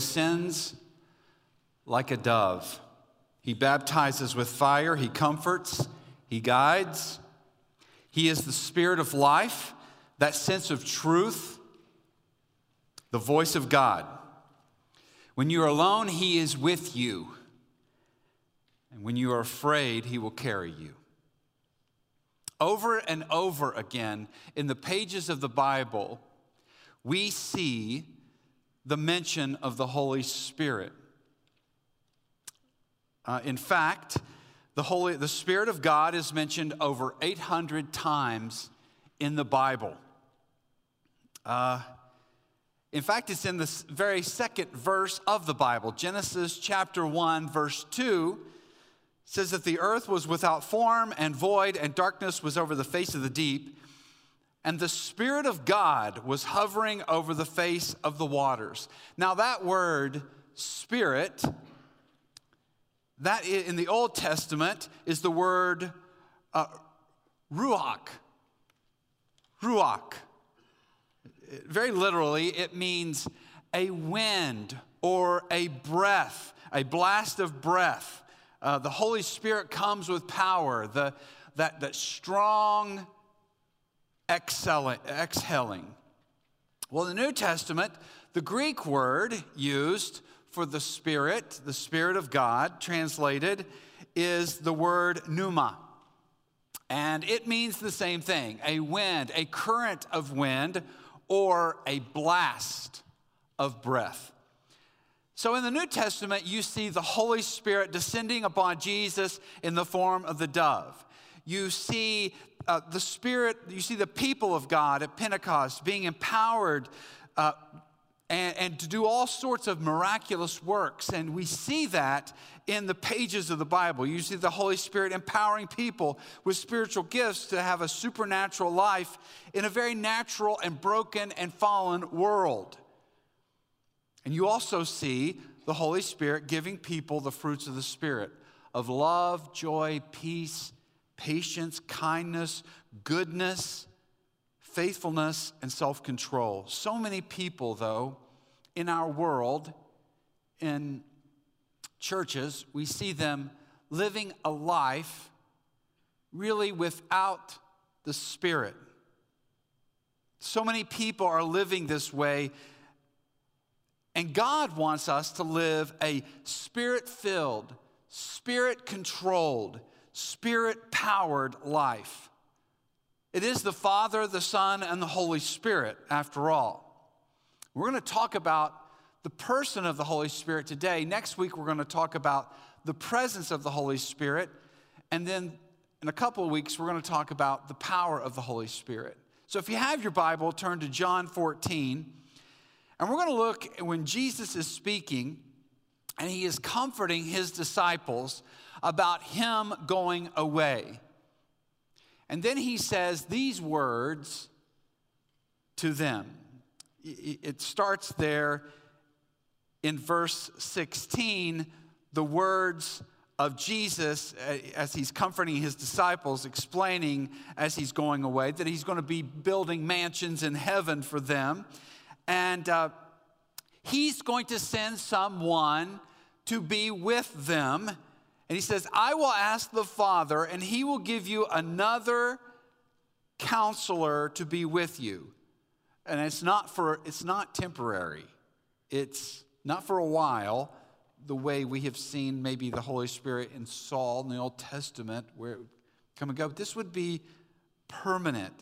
Descends like a dove. He baptizes with fire, he comforts, he guides. He is the spirit of life, that sense of truth, the voice of God. When you are alone, he is with you. And when you are afraid, he will carry you. Over and over again in the pages of the Bible, we see the mention of the Holy Spirit. Uh, in fact, the, Holy, the Spirit of God is mentioned over 800 times in the Bible. Uh, in fact, it's in the very second verse of the Bible. Genesis chapter 1, verse 2 says that the earth was without form and void, and darkness was over the face of the deep. And the Spirit of God was hovering over the face of the waters. Now, that word, spirit, that in the Old Testament is the word uh, ruach. Ruach. Very literally, it means a wind or a breath, a blast of breath. Uh, the Holy Spirit comes with power, the, that, that strong exhaling. Well, in the New Testament, the Greek word used for the Spirit, the Spirit of God, translated, is the word pneuma. And it means the same thing a wind, a current of wind, or a blast of breath. So in the New Testament, you see the Holy Spirit descending upon Jesus in the form of the dove. You see uh, the Spirit, you see the people of God at Pentecost being empowered uh, and, and to do all sorts of miraculous works. And we see that in the pages of the Bible. You see the Holy Spirit empowering people with spiritual gifts to have a supernatural life in a very natural and broken and fallen world. And you also see the Holy Spirit giving people the fruits of the Spirit of love, joy, peace, patience, kindness, goodness, faithfulness, and self control. So many people, though, in our world, in churches, we see them living a life really without the Spirit. So many people are living this way, and God wants us to live a spirit filled, spirit controlled, spirit powered life. It is the Father, the Son, and the Holy Spirit, after all. We're going to talk about the person of the Holy Spirit today. Next week, we're going to talk about the presence of the Holy Spirit. And then in a couple of weeks, we're going to talk about the power of the Holy Spirit. So if you have your Bible, turn to John 14. And we're going to look when Jesus is speaking and he is comforting his disciples about him going away. And then he says these words to them. It starts there in verse 16, the words of Jesus uh, as he's comforting his disciples, explaining as he's going away that he's going to be building mansions in heaven for them. And uh, he's going to send someone to be with them and he says, I will ask the Father, and he will give you another counselor to be with you. And it's not for it's not temporary. It's not for a while, the way we have seen maybe the Holy Spirit in Saul in the Old Testament, where it would come and go. This would be permanent.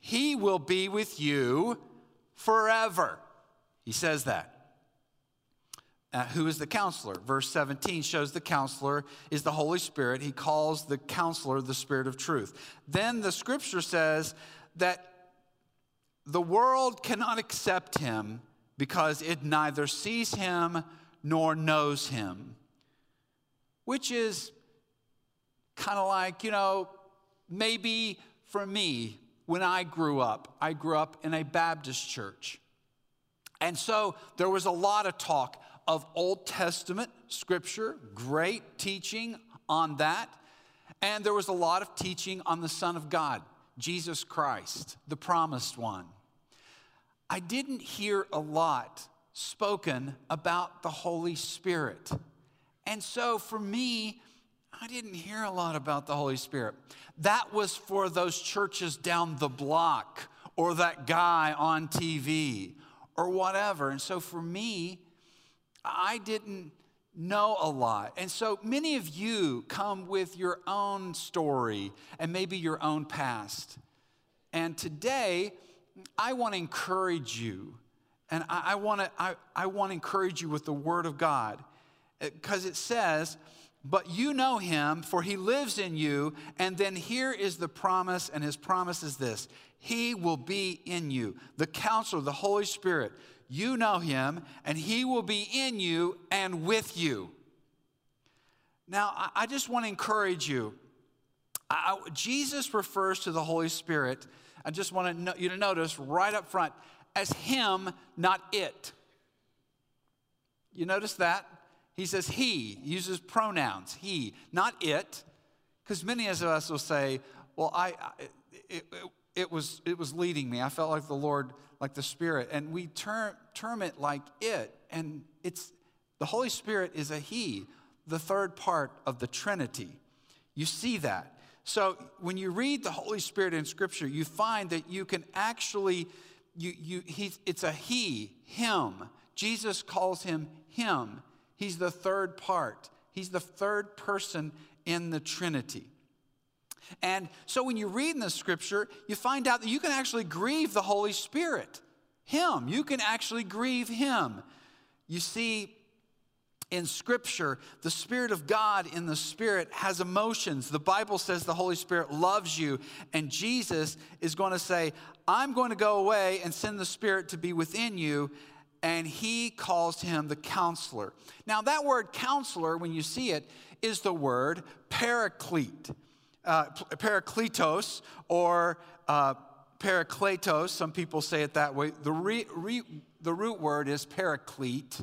He will be with you forever. He says that uh, who is the counselor. Verse 17 shows the counselor is the Holy Spirit. He calls the counselor the Spirit of truth. Then the scripture says that the world cannot accept him because it neither sees him nor knows him, which is kind of like, you know, maybe for me, when I grew up, I grew up in a Baptist church. And so there was a lot of talk of Old Testament scripture, great teaching on that. And there was a lot of teaching on the Son of God, Jesus Christ, the promised one. I didn't hear a lot spoken about the Holy Spirit. And so for me, I didn't hear a lot about the Holy Spirit. That was for those churches down the block or that guy on TV or whatever. And so for me, I didn't know a lot. And so many of you come with your own story and maybe your own past. And today, I want to encourage you. And I, I want to I, I want to encourage you with the word of God. Uh, because it says, but you know him, for he lives in you. And then here is the promise, and his promise is this He will be in you. The counselor, the Holy Spirit, you know him, and he will be in you and with you. Now, I just want to encourage you. I, Jesus refers to the Holy Spirit, I just want you to notice right up front, as him, not it. You notice that? He says he, uses pronouns, he, not it. Because many of us will say, well, I, it, it, it, was, it was leading me. I felt like the Lord, like the Spirit. And we term, term it like it. And it's, the Holy Spirit is a he, the third part of the Trinity. You see that. So when you read the Holy Spirit in Scripture, you find that you can actually, you, you, he, it's a he, him. Jesus calls him him. He's the third part, he's the third person in the Trinity. And so when you read in the scripture, you find out that you can actually grieve the Holy Spirit, Him. You can actually grieve Him. You see, in Scripture, the Spirit of God in the Spirit has emotions. The Bible says the Holy Spirit loves you, and Jesus is going to say, I'm going to go away and send the Spirit to be within you, and he calls him the counselor. Now, that word counselor, when you see it, is the word paraclete, uh, parakletos, or uh, parakletos. Some people say it that way. The, re, re, the root word is paraclete.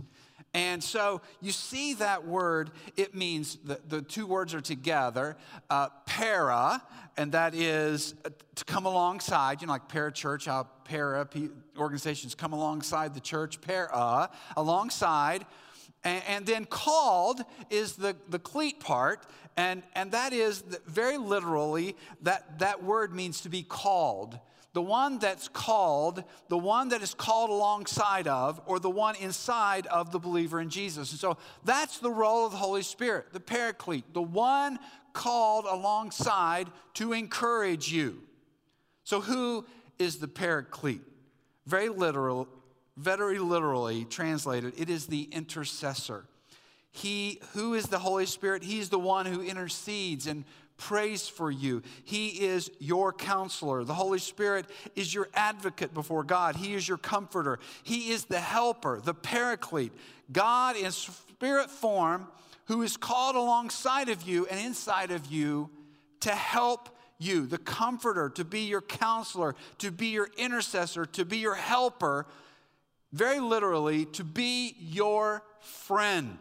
And so you see that word, it means the, the two words are together. Uh, para, and that is uh, to come alongside, you know, like parachurch, how para organizations come alongside the church, para, alongside. And, and then called is the, the cleat part, and, and that is very literally, that, that word means to be called the one that's called, the one that is called alongside of, or the one inside of the believer in Jesus. And so that's the role of the Holy Spirit, the paraclete, the one called alongside to encourage you. So, who is the paraclete? Very literal, very literally translated, it is the intercessor. He who is the Holy Spirit, he's the one who intercedes and prays for you. He is your counselor. The Holy Spirit is your advocate before God. He is your comforter. He is the helper, the paraclete. God in spirit form who is called alongside of you and inside of you to help you, the comforter, to be your counselor, to be your intercessor, to be your helper, very literally, to be your friend.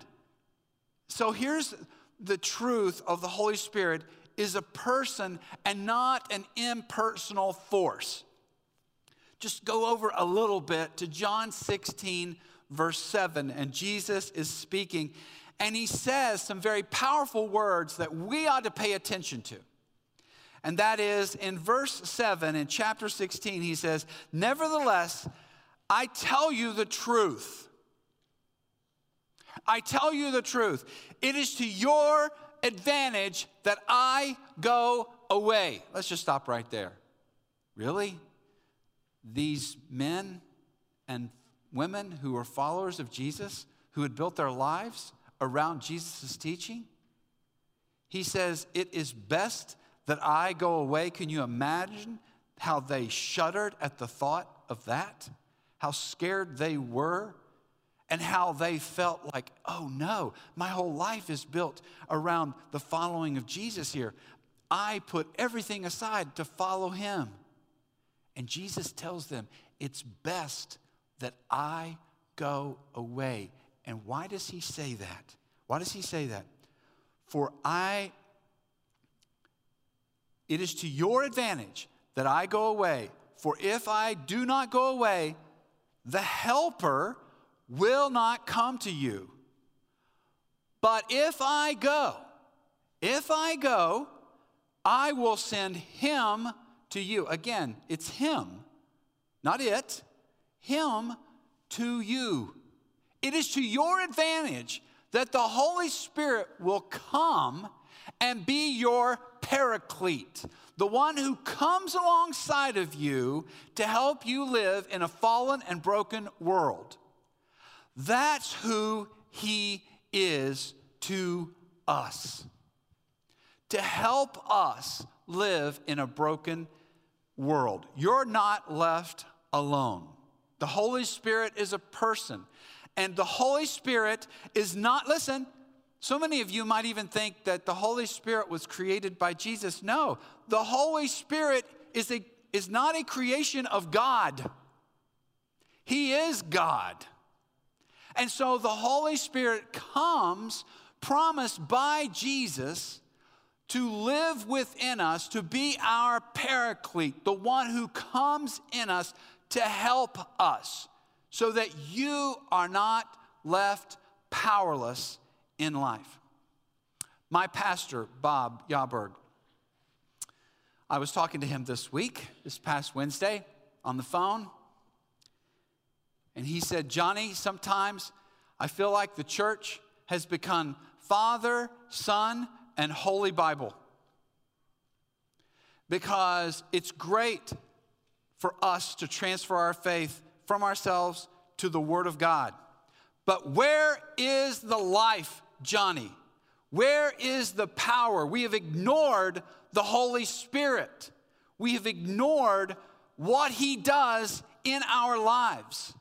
So here's the truth of the Holy Spirit is a person and not an impersonal force. Just go over a little bit to John 16, verse 7, and Jesus is speaking, and he says some very powerful words that we ought to pay attention to. And that is in verse 7 in chapter 16, he says, Nevertheless, I tell you the truth. I tell you the truth. It is to your advantage that I go away. Let's just stop right there. Really? These men and women who were followers of Jesus, who had built their lives around Jesus' teaching, he says, It is best that I go away. Can you imagine how they shuddered at the thought of that? How scared they were and how they felt like, oh no, my whole life is built around the following of Jesus here. I put everything aside to follow him. And Jesus tells them, it's best that I go away. And why does he say that? Why does he say that? For I, it is to your advantage that I go away. For if I do not go away, the helper will not come to you. But if I go, if I go, I will send him to you. Again, it's him, not it, him to you. It is to your advantage that the Holy Spirit will come and be your paraclete, the one who comes alongside of you to help you live in a fallen and broken world. That's who he is to us. To help us live in a broken world. You're not left alone. The Holy Spirit is a person. And the Holy Spirit is not, listen, so many of you might even think that the Holy Spirit was created by Jesus. No, the Holy Spirit is, a, is not a creation of God, He is God. And so the Holy Spirit comes promised by Jesus to live within us, to be our paraclete, the one who comes in us to help us so that you are not left powerless in life. My pastor, Bob Yaberg, I was talking to him this week, this past Wednesday, on the phone. And he said, Johnny, sometimes I feel like the church has become Father, Son, and Holy Bible. Because it's great for us to transfer our faith from ourselves to the Word of God. But where is the life, Johnny? Where is the power? We have ignored the Holy Spirit. We have ignored what He does in our lives.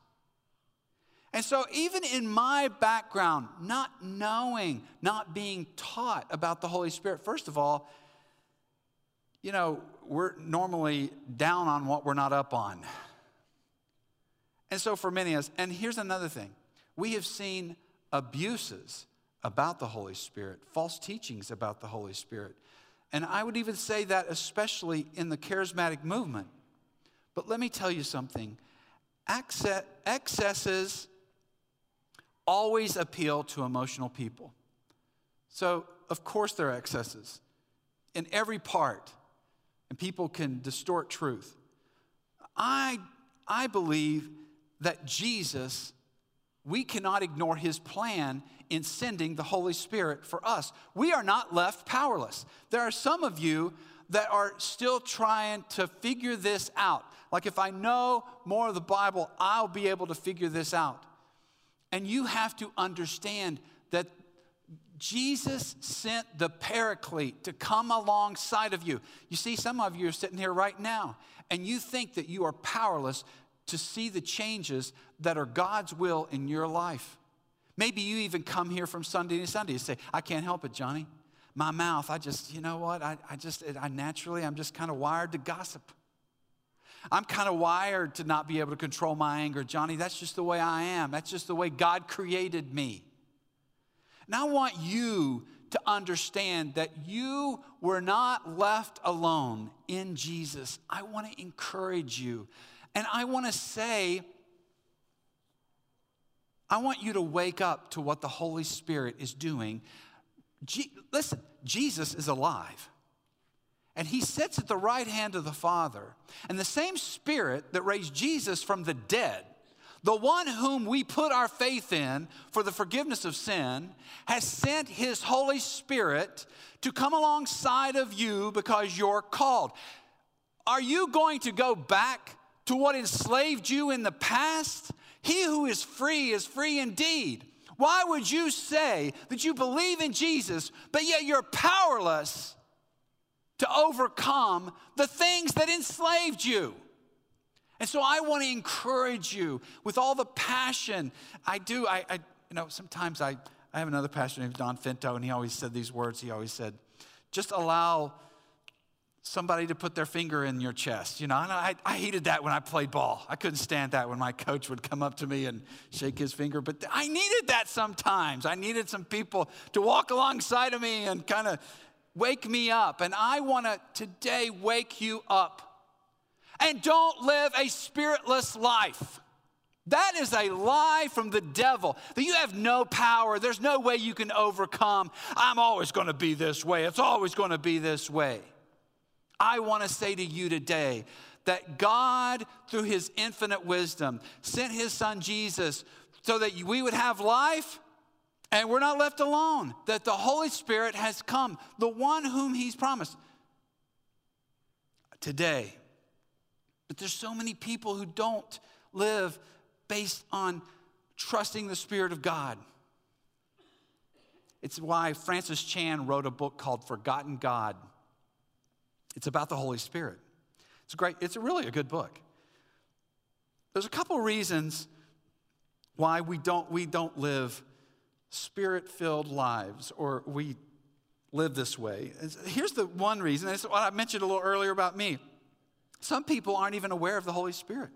And so, even in my background, not knowing, not being taught about the Holy Spirit, first of all, you know, we're normally down on what we're not up on. And so for many of us, and here's another thing we have seen abuses about the Holy Spirit, false teachings about the Holy Spirit. And I would even say that especially in the charismatic movement. But let me tell you something excesses always appeal to emotional people. So, of course, there are excesses in every part, and people can distort truth. I, I believe that Jesus, we cannot ignore his plan in sending the Holy Spirit for us. We are not left powerless. There are some of you that are still trying to figure this out. Like, if I know more of the Bible, I'll be able to figure this out. And you have to understand that Jesus sent the paraclete to come alongside of you. You see, some of you are sitting here right now, and you think that you are powerless to see the changes that are God's will in your life. Maybe you even come here from Sunday to Sunday and say, I can't help it, Johnny. My mouth, I just, you know what? I, I just, I naturally, I'm just kind of wired to gossip. I'm kind of wired to not be able to control my anger. Johnny, that's just the way I am. That's just the way God created me. And I want you to understand that you were not left alone in Jesus. I want to encourage you and I want to say, I want you to wake up to what the Holy Spirit is doing. Je- listen, Jesus is alive. And he sits at the right hand of the Father. And the same Spirit that raised Jesus from the dead, the one whom we put our faith in for the forgiveness of sin, has sent his Holy Spirit to come alongside of you because you're called. Are you going to go back to what enslaved you in the past? He who is free is free indeed. Why would you say that you believe in Jesus, but yet you're powerless to overcome the things that enslaved you? And so I want to encourage you with all the passion I do. I, I you know, sometimes I, I have another pastor named Don Finto, and he always said these words. He always said, just allow somebody to put their finger in your chest. You know, I, I hated that when I played ball. I couldn't stand that when my coach would come up to me and shake his finger, but I needed that sometimes. I needed some people to walk alongside of me and kind of wake me up. And I want to today wake you up. And don't live a spiritless life. That is a lie from the devil that you have no power. There's no way you can overcome. I'm always going to be this way. It's always going to be this way. I want to say to you today that God, through his infinite wisdom, sent his son Jesus so that we would have life and we're not left alone, that the Holy Spirit has come, the one whom he's promised. Today, but there's so many people who don't live based on trusting the Spirit of God. It's why Francis Chan wrote a book called Forgotten God. It's about the Holy Spirit. It's great, it's really a good book. There's a couple reasons why we don't, we don't live spirit filled lives or we live this way. Here's the one reason, it's what I mentioned a little earlier about me. Some people aren't even aware of the Holy Spirit.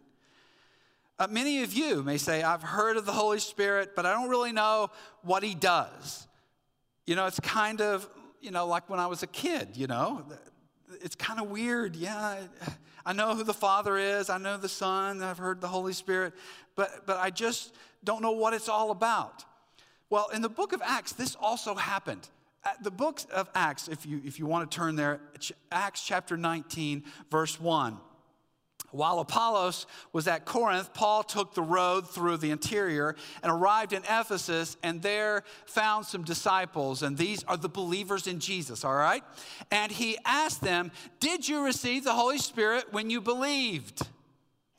Uh, many of you may say, I've heard of the Holy Spirit, but I don't really know what he does. You know, it's kind of, you know, like when I was a kid, you know, it's kind of weird. Yeah, I know who the Father is, I know the Son, I've heard the Holy Spirit, but, but I just don't know what it's all about. Well, in the book of Acts, this also happened. Uh, the book of Acts, if you, if you want to turn there, Acts chapter 19, verse 1. While Apollos was at Corinth, Paul took the road through the interior and arrived in Ephesus and there found some disciples. And these are the believers in Jesus, all right? And he asked them, Did you receive the Holy Spirit when you believed?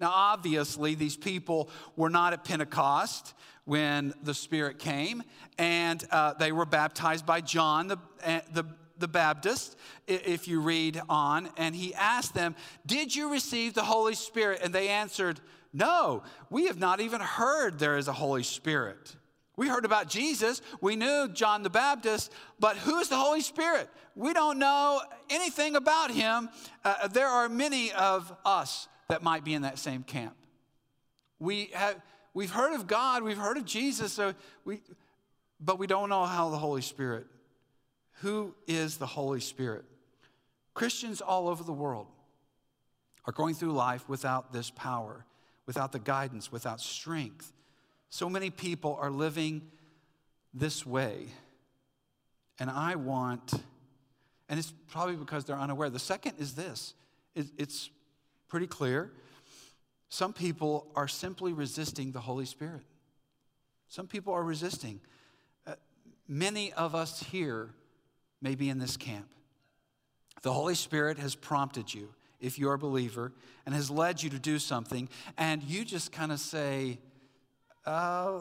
Now, obviously, these people were not at Pentecost when the Spirit came, and uh, they were baptized by John the, uh, the, the Baptist, if you read on. And he asked them, Did you receive the Holy Spirit? And they answered, No, we have not even heard there is a Holy Spirit. We heard about Jesus. We knew John the Baptist, but who's the Holy Spirit? We don't know anything about him. Uh, there are many of us that might be in that same camp. We have We've heard of God, we've heard of Jesus, so we, but we don't know how the Holy Spirit. Who is the Holy Spirit? Christians all over the world are going through life without this power, without the guidance, without strength. So many people are living this way. And I want, and it's probably because they're unaware. The second is this it's pretty clear. Some people are simply resisting the Holy Spirit. Some people are resisting. Uh, many of us here may be in this camp. The Holy Spirit has prompted you, if you're a believer, and has led you to do something, and you just kind of say, uh,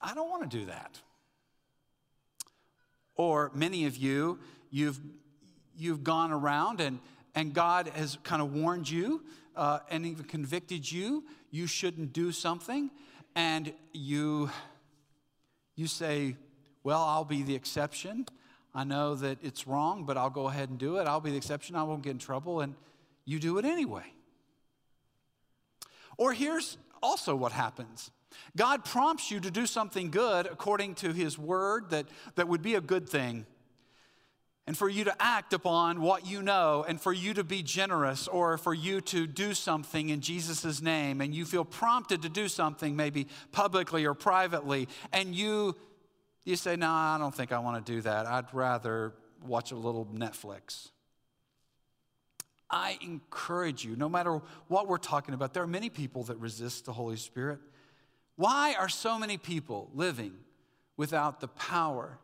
I don't want to do that. Or many of you, you've, you've gone around and, and God has kind of warned you uh, and even convicted you, you shouldn't do something, and you, you say, Well, I'll be the exception. I know that it's wrong, but I'll go ahead and do it. I'll be the exception. I won't get in trouble. And you do it anyway. Or here's also what happens God prompts you to do something good according to His word that, that would be a good thing and for you to act upon what you know and for you to be generous or for you to do something in Jesus' name and you feel prompted to do something maybe publicly or privately and you you say no I don't think I want to do that I'd rather watch a little Netflix I encourage you no matter what we're talking about there are many people that resist the Holy Spirit why are so many people living without the power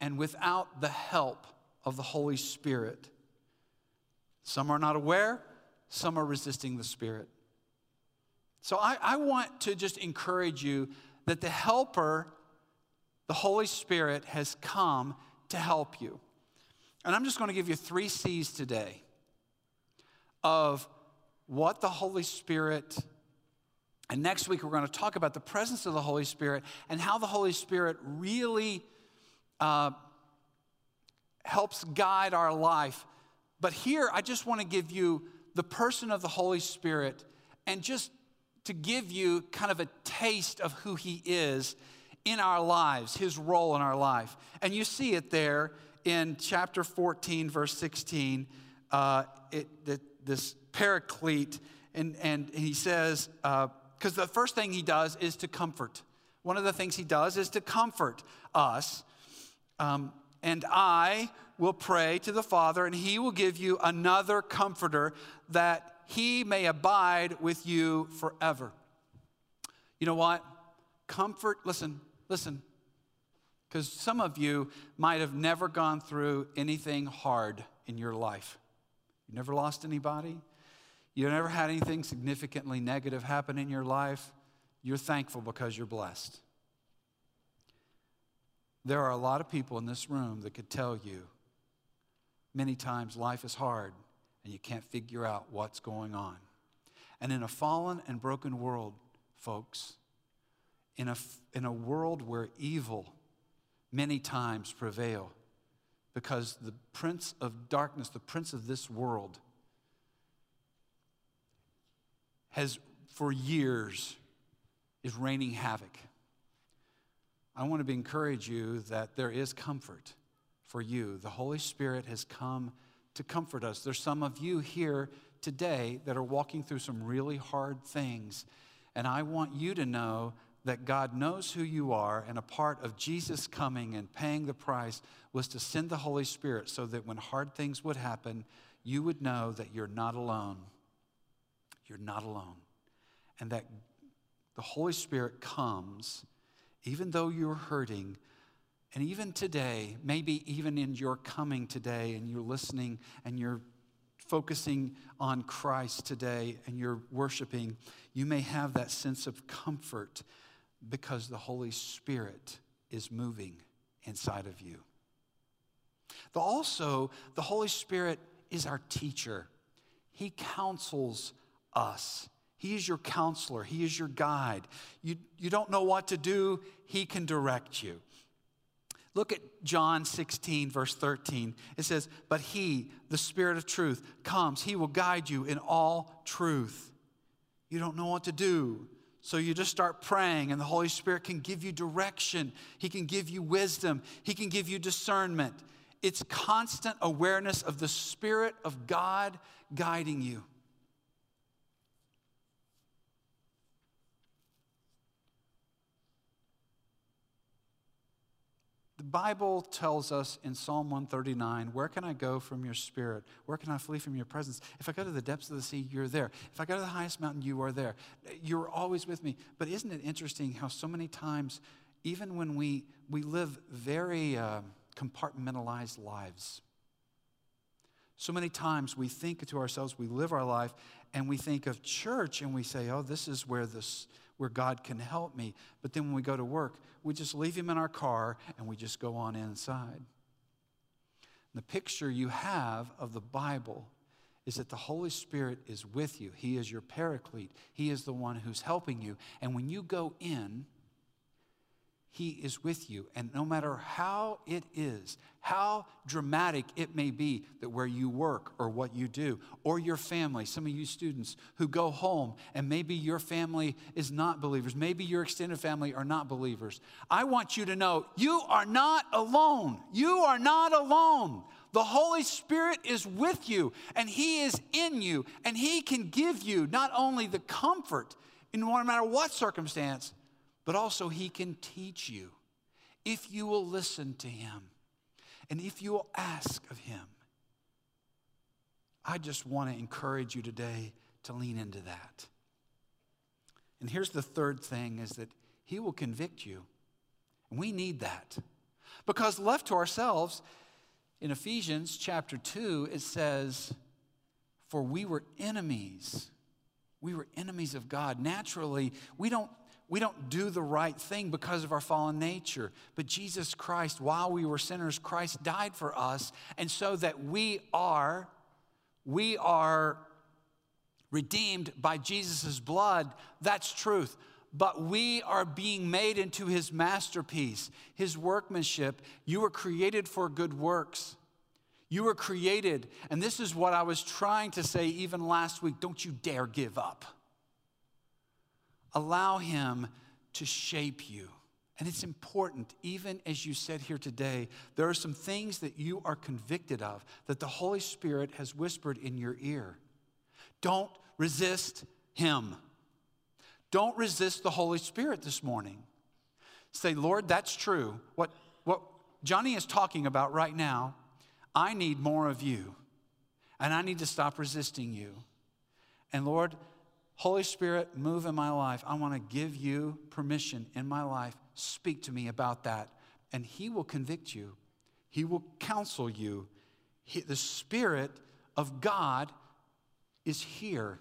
and without the help of the Holy Spirit. Some are not aware, some are resisting the Spirit. So I, I want to just encourage you that the Helper, the Holy Spirit, has come to help you. And I'm just going to give you three C's today of what the Holy Spirit, and next week we're going to talk about the presence of the Holy Spirit and how the Holy Spirit really uh, helps guide our life. But here, I just want to give you the person of the Holy Spirit and just to give you kind of a taste of who He is in our lives, His role in our life. And you see it there in chapter 14, verse 16, uh, it, this paraclete, and, and he says, uh, because the first thing he does is to comfort. One of the things he does is to comfort us. Um, and I will pray to the Father, and he will give you another comforter that he may abide with you forever. You know what? Comfort, listen, listen, because some of you might have never gone through anything hard in your life. You never lost anybody. You never had anything significantly negative happen in your life. You're thankful because you're blessed. There are a lot of people in this room that could tell you many times life is hard and you can't figure out what's going on. And in a fallen and broken world, folks, in a, in a world where evil many times prevail, because the prince of darkness, the prince of this world, has for years is raining havoc. I want to encourage you that there is comfort for you. The Holy Spirit has come to comfort us. There's some of you here today that are walking through some really hard things. And I want you to know that God knows who you are, and a part of Jesus coming and paying the price was to send the Holy Spirit so that when hard things would happen, you would know that you're not alone. You're not alone. And that the Holy Spirit comes, even though you're hurting, and even today, maybe even in your coming today, and you're listening and you're focusing on Christ today and you're worshiping, you may have that sense of comfort because the Holy Spirit is moving inside of you. The, also, the Holy Spirit is our teacher. He counsels us. He is your counselor. He is your guide. You, you don't know what to do, He can direct you. Look at John 16, verse 13. It says, But He, the Spirit of truth, comes. He will guide you in all truth. You don't know what to do. So you just start praying, and the Holy Spirit can give you direction. He can give you wisdom. He can give you discernment. It's constant awareness of the Spirit of God guiding you. Bible tells us in Psalm 139 Where can I go from your spirit? Where can I flee from your presence? If I go to the depths of the sea, you're there. If I go to the highest mountain, you are there. You're always with me. But isn't it interesting how so many times, even when we, we live very uh, compartmentalized lives, so many times we think to ourselves, we live our life, and we think of church and we say, oh, this is where this where God can help me. But then when we go to work, we just leave him in our car and we just go on inside. the picture you have of the Bible is that the Holy Spirit is with you. He is your paraclete. He is the one who's helping you. And when you go in, he is with you. And no matter how it is, how dramatic it may be that where you work or what you do, or your family, some of you students who go home and maybe your family is not believers, maybe your extended family are not believers, I want you to know you are not alone. You are not alone. The Holy Spirit is with you and He is in you, and He can give you not only the comfort in no matter what circumstance, but also He can teach you if you will listen to Him and if you will ask of Him. I just want to encourage you today to lean into that. And here's the third thing is that He will convict you. We need that. Because left to ourselves, in Ephesians chapter 2, it says, For we were enemies. We were enemies of God. Naturally, we don't we don't do the right thing because of our fallen nature. But Jesus Christ, while we were sinners, Christ died for us. And so that we are, we are redeemed by Jesus' blood. That's truth. But we are being made into his masterpiece, his workmanship. You were created for good works. You were created, and this is what I was trying to say even last week don't you dare give up. Allow Him to shape you. And it's important, even as you said here today, there are some things that you are convicted of that the Holy Spirit has whispered in your ear. Don't resist Him. Don't resist the Holy Spirit this morning. Say, Lord, that's true. What, what Johnny is talking about right now, I need more of you, and I need to stop resisting you. And Lord, Holy Spirit, move in my life. I want to give you permission in my life. Speak to me about that. And He will convict you, He will counsel you. He, the Spirit of God is here.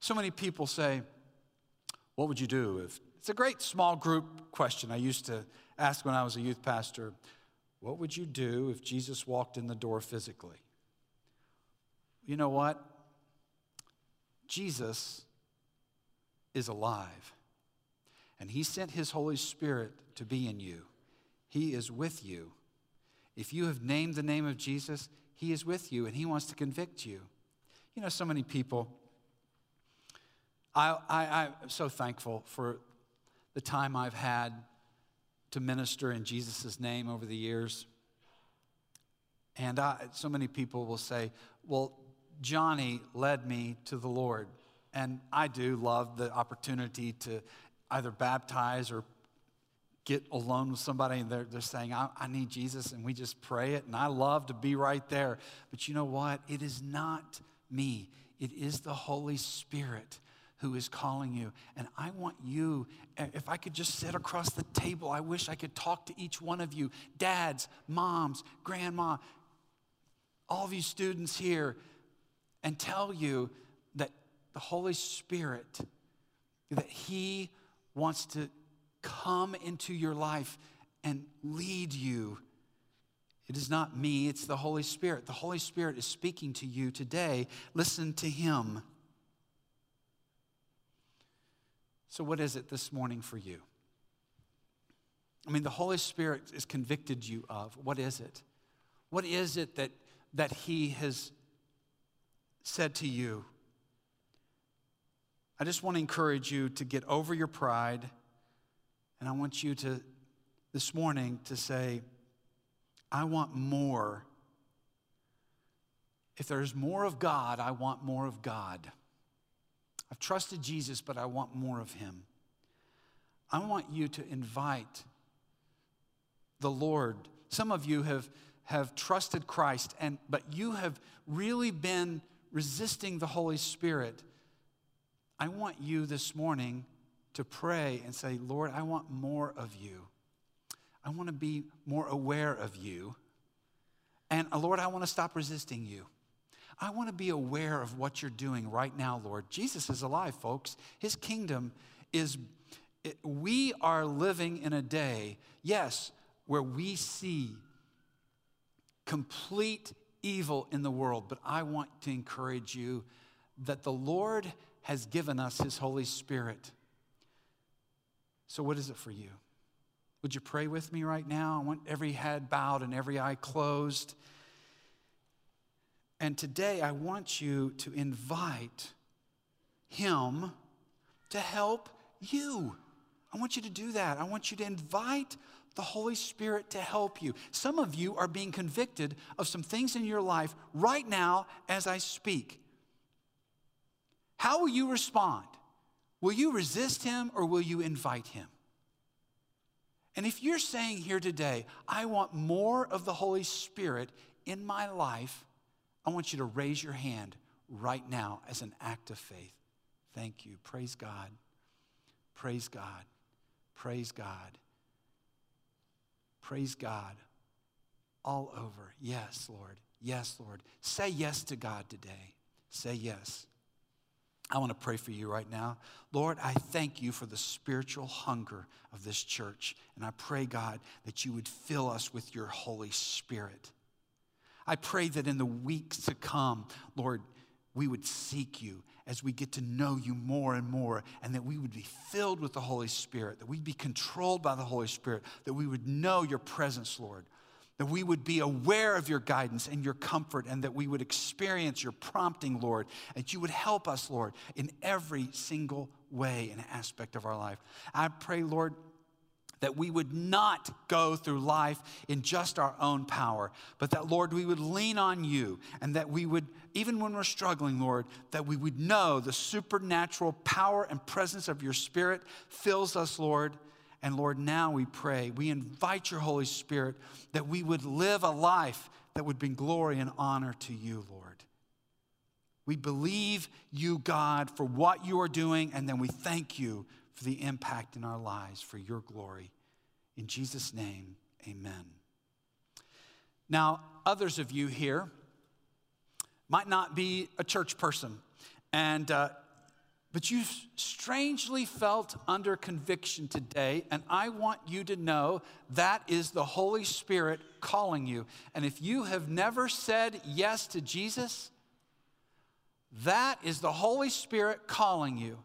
So many people say, What would you do if it's a great small group question I used to ask when I was a youth pastor? What would you do if Jesus walked in the door physically? You know what? Jesus is alive, and He sent His Holy Spirit to be in you. He is with you. If you have named the name of Jesus, He is with you, and He wants to convict you. You know, so many people. I, I, I'm so thankful for the time I've had to minister in Jesus' name over the years. And I, so many people will say, well, Johnny led me to the Lord. And I do love the opportunity to either baptize or get alone with somebody and they're, they're saying, I, I need Jesus, and we just pray it. And I love to be right there. But you know what? It is not me, it is the Holy Spirit who is calling you. And I want you, eh, if I could just sit across the table, I wish I could talk to each one of you dads, moms, grandma, all of you students here and tell you that the Holy Spirit, that He wants to come into your life and lead you. It is not me, it's the Holy Spirit. The Holy Spirit is speaking to you today. Listen to Him. So, what is it this morning for you? I mean, the Holy Spirit has convicted you of. What is it? What is it that, that He has said to you, I just want to encourage you to get over your pride. And I want you to, this morning, to say, I want more. If there's more of God, I want more of God. I've trusted Jesus, but I want more of Him. I want you to invite the Lord. Some of you have, have trusted Christ, and, but you have really been resisting the Holy Spirit, I want you this morning to pray and say, Lord, I want more of you. I want to be more aware of you. And uh, Lord, I want to stop resisting you. I want to be aware of what you're doing right now, Lord. Jesus is alive, folks. His kingdom is, we are living in a day, yes, where we see complete evil in the world, but I want to encourage you that the Lord has given us His Holy Spirit. So, what is it for you? Would you pray with me right now? I want every head bowed and every eye closed. And today, I want you to invite Him to help you. I want you to do that. I want you to invite the Holy Spirit to help you. Some of you are being convicted of some things in your life right now as I speak. How will you respond? Will you resist him or will you invite him? And if you're saying here today, I want more of the Holy Spirit in my life, I want you to raise your hand right now as an act of faith. Thank you. Praise God. Praise God. Praise God. Praise God. All over. Yes, Lord. Yes, Lord. Say yes to God today. Say yes. I want to pray for you right now. Lord, I thank you for the spiritual hunger of this church. And I pray, God, that you would fill us with your Holy Spirit. I pray that in the weeks to come, Lord, we would seek you as we get to know you more and more, and that we would be filled with the Holy Spirit, that we'd be controlled by the Holy Spirit, that we would know your presence, Lord, that we would be aware of your guidance and your comfort, and that we would experience your prompting, Lord, that you would help us, Lord, in every single way and aspect of our life. I pray, Lord, that we would not go through life in just our own power, but that, Lord, we would lean on you and that we would, even when we're struggling, Lord, that we would know the supernatural power and presence of your Spirit fills us, Lord. And Lord, now we pray, we invite your Holy Spirit that we would live a life that would bring glory and honor to you, Lord. We believe you, God, for what you are doing, and then we thank you for the impact in our lives for your glory. In Jesus' name, amen. Now, others of you here might not be a church person, and uh, but you strangely felt under conviction today, and I want you to know that is the Holy Spirit calling you. And if you have never said yes to Jesus, that is the Holy Spirit calling you.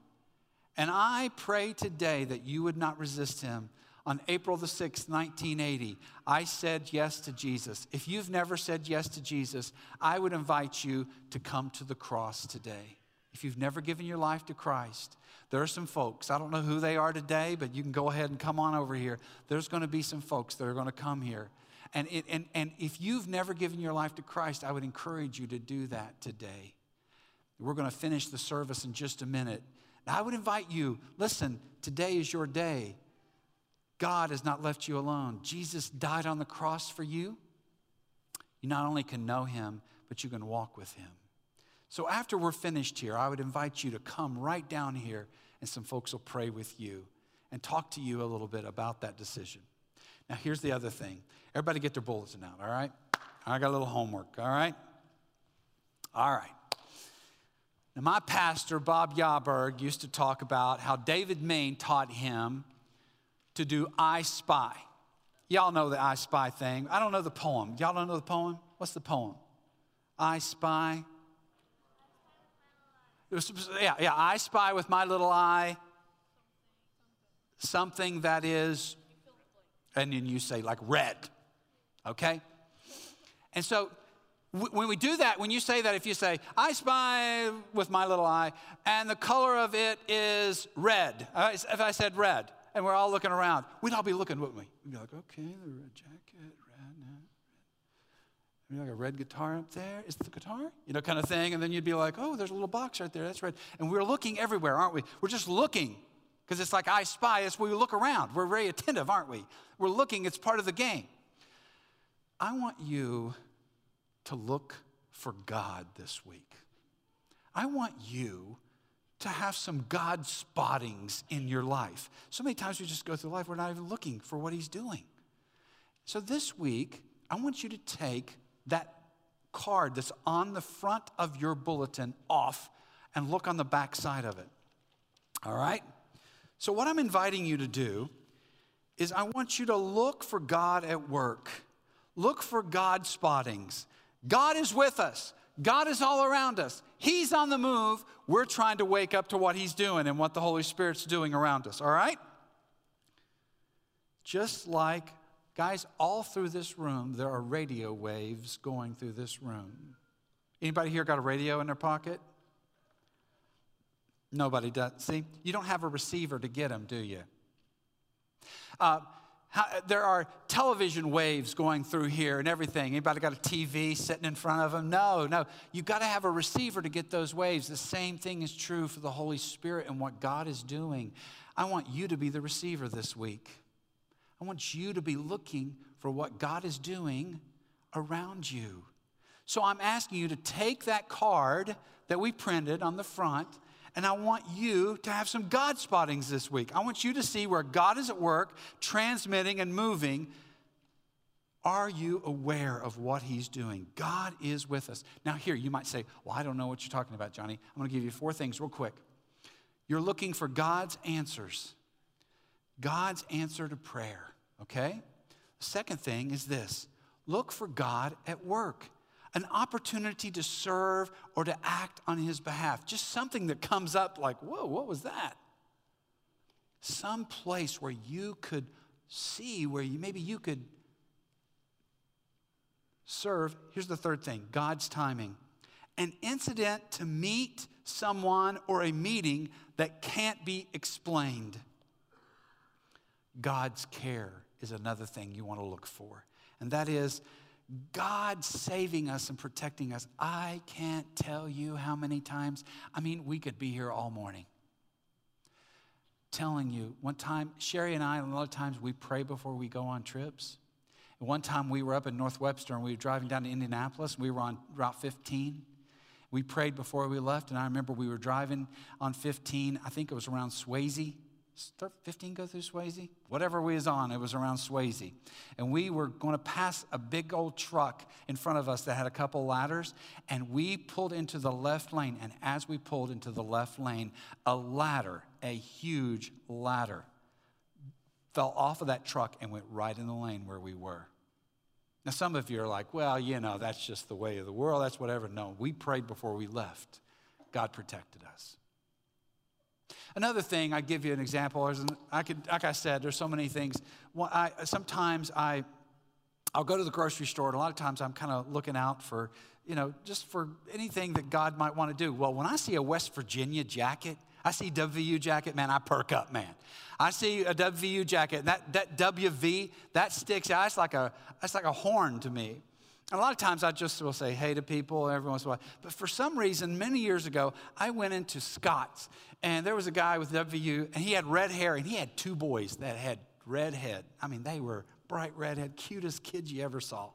And I pray today that you would not resist him. On April the 6th, 1980, I said yes to Jesus. If you've never said yes to Jesus, I would invite you to come to the cross today. If you've never given your life to Christ, there are some folks, I don't know who they are today, but you can go ahead and come on over here. There's going to be some folks that are going to come here. And, it, and, and if you've never given your life to Christ, I would encourage you to do that today. We're going to finish the service in just a minute. I would invite you listen, today is your day. God has not left you alone. Jesus died on the cross for you. You not only can know him, but you can walk with him. So after we're finished here, I would invite you to come right down here and some folks will pray with you and talk to you a little bit about that decision. Now, here's the other thing everybody get their bulletin out, all right? I got a little homework, all right? All right. Now, my pastor, Bob Yaberg, used to talk about how David Mains taught him to do I Spy. Y'all know the I Spy thing. I don't know the poem. Y'all don't know the poem? What's the poem? I Spy. Was, yeah, yeah, I spy with my little eye something that is, and then you say like red, okay? And so when we do that, when you say that, if you say, I spy with my little eye, and the color of it is red, uh, if I said red, and we're all looking around, we'd all be looking, wouldn't we? We'd be like, okay, the red jacket, red, uh, red. Maybe like a red guitar up there. Is the guitar? You know, kind of thing. And then you'd be like, oh, there's a little box right there. That's red. And we're looking everywhere, aren't we? We're just looking because it's like I spy. It's we look around. We're very attentive, aren't we? We're looking. It's part of the game. I want you to look for God this week. I want you to have some God spottings in your life. So many times we just go through life, we're not even looking for what He's doing. So this week, I want you to take that card that's on the front of your bulletin off and look on the back side of it. All right? So, what I'm inviting you to do is I want you to look for God at work. Look for God spottings. God is with us. God is all around us. He's on the move. We're trying to wake up to what He's doing and what the Holy Spirit's doing around us, all right? Just like, guys, all through this room, there are radio waves going through this room. Anybody here got a radio in their pocket? Nobody does. See, you don't have a receiver to get them, do you? Uh, how, there are television waves going through here and everything. Anybody got a TV sitting in front of them? No, no. You've got to have a receiver to get those waves. The same thing is true for the Holy Spirit and what God is doing. I want you to be the receiver this week. I want you to be looking for what God is doing around you. So I'm asking you to take that card that we printed on the front and I want you to have some God spottings this week. I want you to see where God is at work, transmitting and moving. Are you aware of what He's doing? God is with us. Now, here, you might say, Well, I don't know what you're talking about, Johnny. I'm going to give you four things real quick. You're looking for God's answers, God's answer to prayer, okay? The second thing is this look for God at work an opportunity to serve or to act on his behalf. Just something that comes up like, whoa, what was that? Some place where you could see, where you, maybe you could serve. Here's the third thing God's timing. An incident to meet someone or a meeting that can't be explained. God's care is another thing you want to look for. And that is God saving us and protecting us. I can't tell you how many times, I mean, we could be here all morning telling you. One time, Sherry and I, a lot of times, we pray before we go on trips. One time we were up in North Webster and we were driving down to Indianapolis. We were on Route 15. We prayed before we left, and I remember we were driving on 15. I think it was around Swayzee. 15 go through Swayzee? Whatever we was on, it was around Swayzee. And we were going to pass a big old truck in front of us that had a couple ladders, and we pulled into the left lane. And as we pulled into the left lane, a ladder, a huge ladder, fell off of that truck and went right in the lane where we were. Now, some of you are like, well, you know, that's just the way of the world, that's whatever. No, we prayed before we left. God protected us. Another thing, I give you an example. I could, like I said, there's so many things. I, sometimes I, I'll go to the grocery store, and a lot of times I'm kind of looking out for, you know, just for anything that God might want to do. Well, when I see a West Virginia jacket, I see WVU jacket, man, I perk up, man. I see a WVU jacket, that, that WV, that sticks out. It's like a, it's like a horn to me. And a lot of times I just will say hey to people every once in a while. But for some reason, many years ago, I went into Scott's and there was a guy with WVU and he had red hair and he had two boys that had red head. I mean, they were bright redhead, cutest kids you ever saw.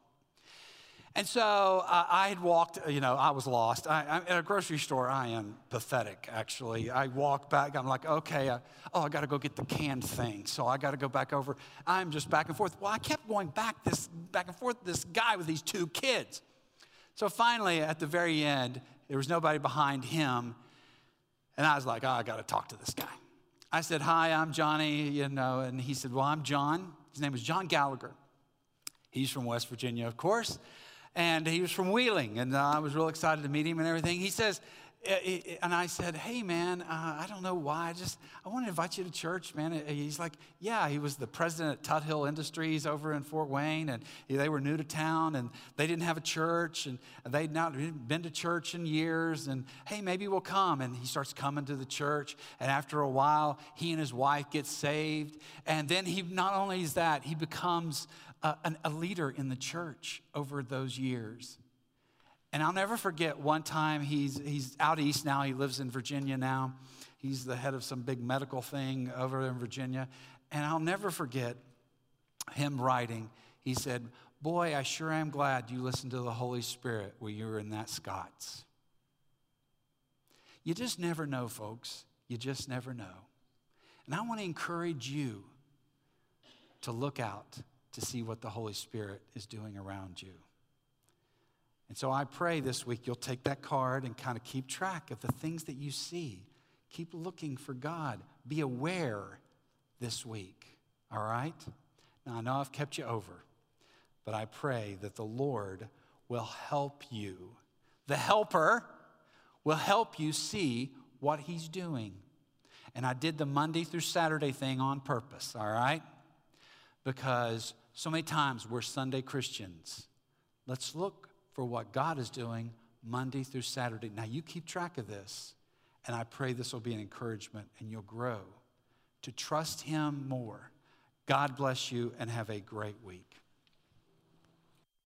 And so uh, I had walked, you know, I was lost. I, I, at a grocery store, I am pathetic, actually. I walked back, I'm like, okay, uh, oh, I got to go get the canned thing. So I got to go back over. I'm just back and forth. Well, I kept going back, this, back and forth, this guy with these two kids. So finally, at the very end, there was nobody behind him. And I was like, oh, I got to talk to this guy. I said, hi, I'm Johnny, you know, and he said, well, I'm John. His name is John Gallagher. He's from West Virginia, of course and he was from Wheeling, and uh, I was real excited to meet him and everything. He says, and I said, "Hey, man, uh, I don't know why. I just I want to invite you to church, man." He's like, "Yeah." He was the president at Tuthill Industries over in Fort Wayne, and they were new to town, and they didn't have a church, and they'd not been to church in years. And hey, maybe we'll come. And he starts coming to the church, and after a while, he and his wife get saved, and then he not only is that he becomes a, a leader in the church over those years. And I'll never forget one time he's, he's out east now, he lives in Virginia now. He's the head of some big medical thing over in Virginia. And I'll never forget him writing. He said, Boy, I sure am glad you listened to the Holy Spirit when you were in that Scott's. You just never know, folks. You just never know. And I want to encourage you to look out to see what the Holy Spirit is doing around you. And so I pray this week you'll take that card and kind of keep track of the things that you see. Keep looking for God. Be aware this week, all right? Now, I know I've kept you over, but I pray that the Lord will help you. The helper will help you see what he's doing. And I did the Monday through Saturday thing on purpose, all right? Because so many times we're Sunday Christians. Let's look for what God is doing Monday through Saturday. Now, you keep track of this, and I pray this will be an encouragement and you'll grow to trust Him more. God bless you and have a great week.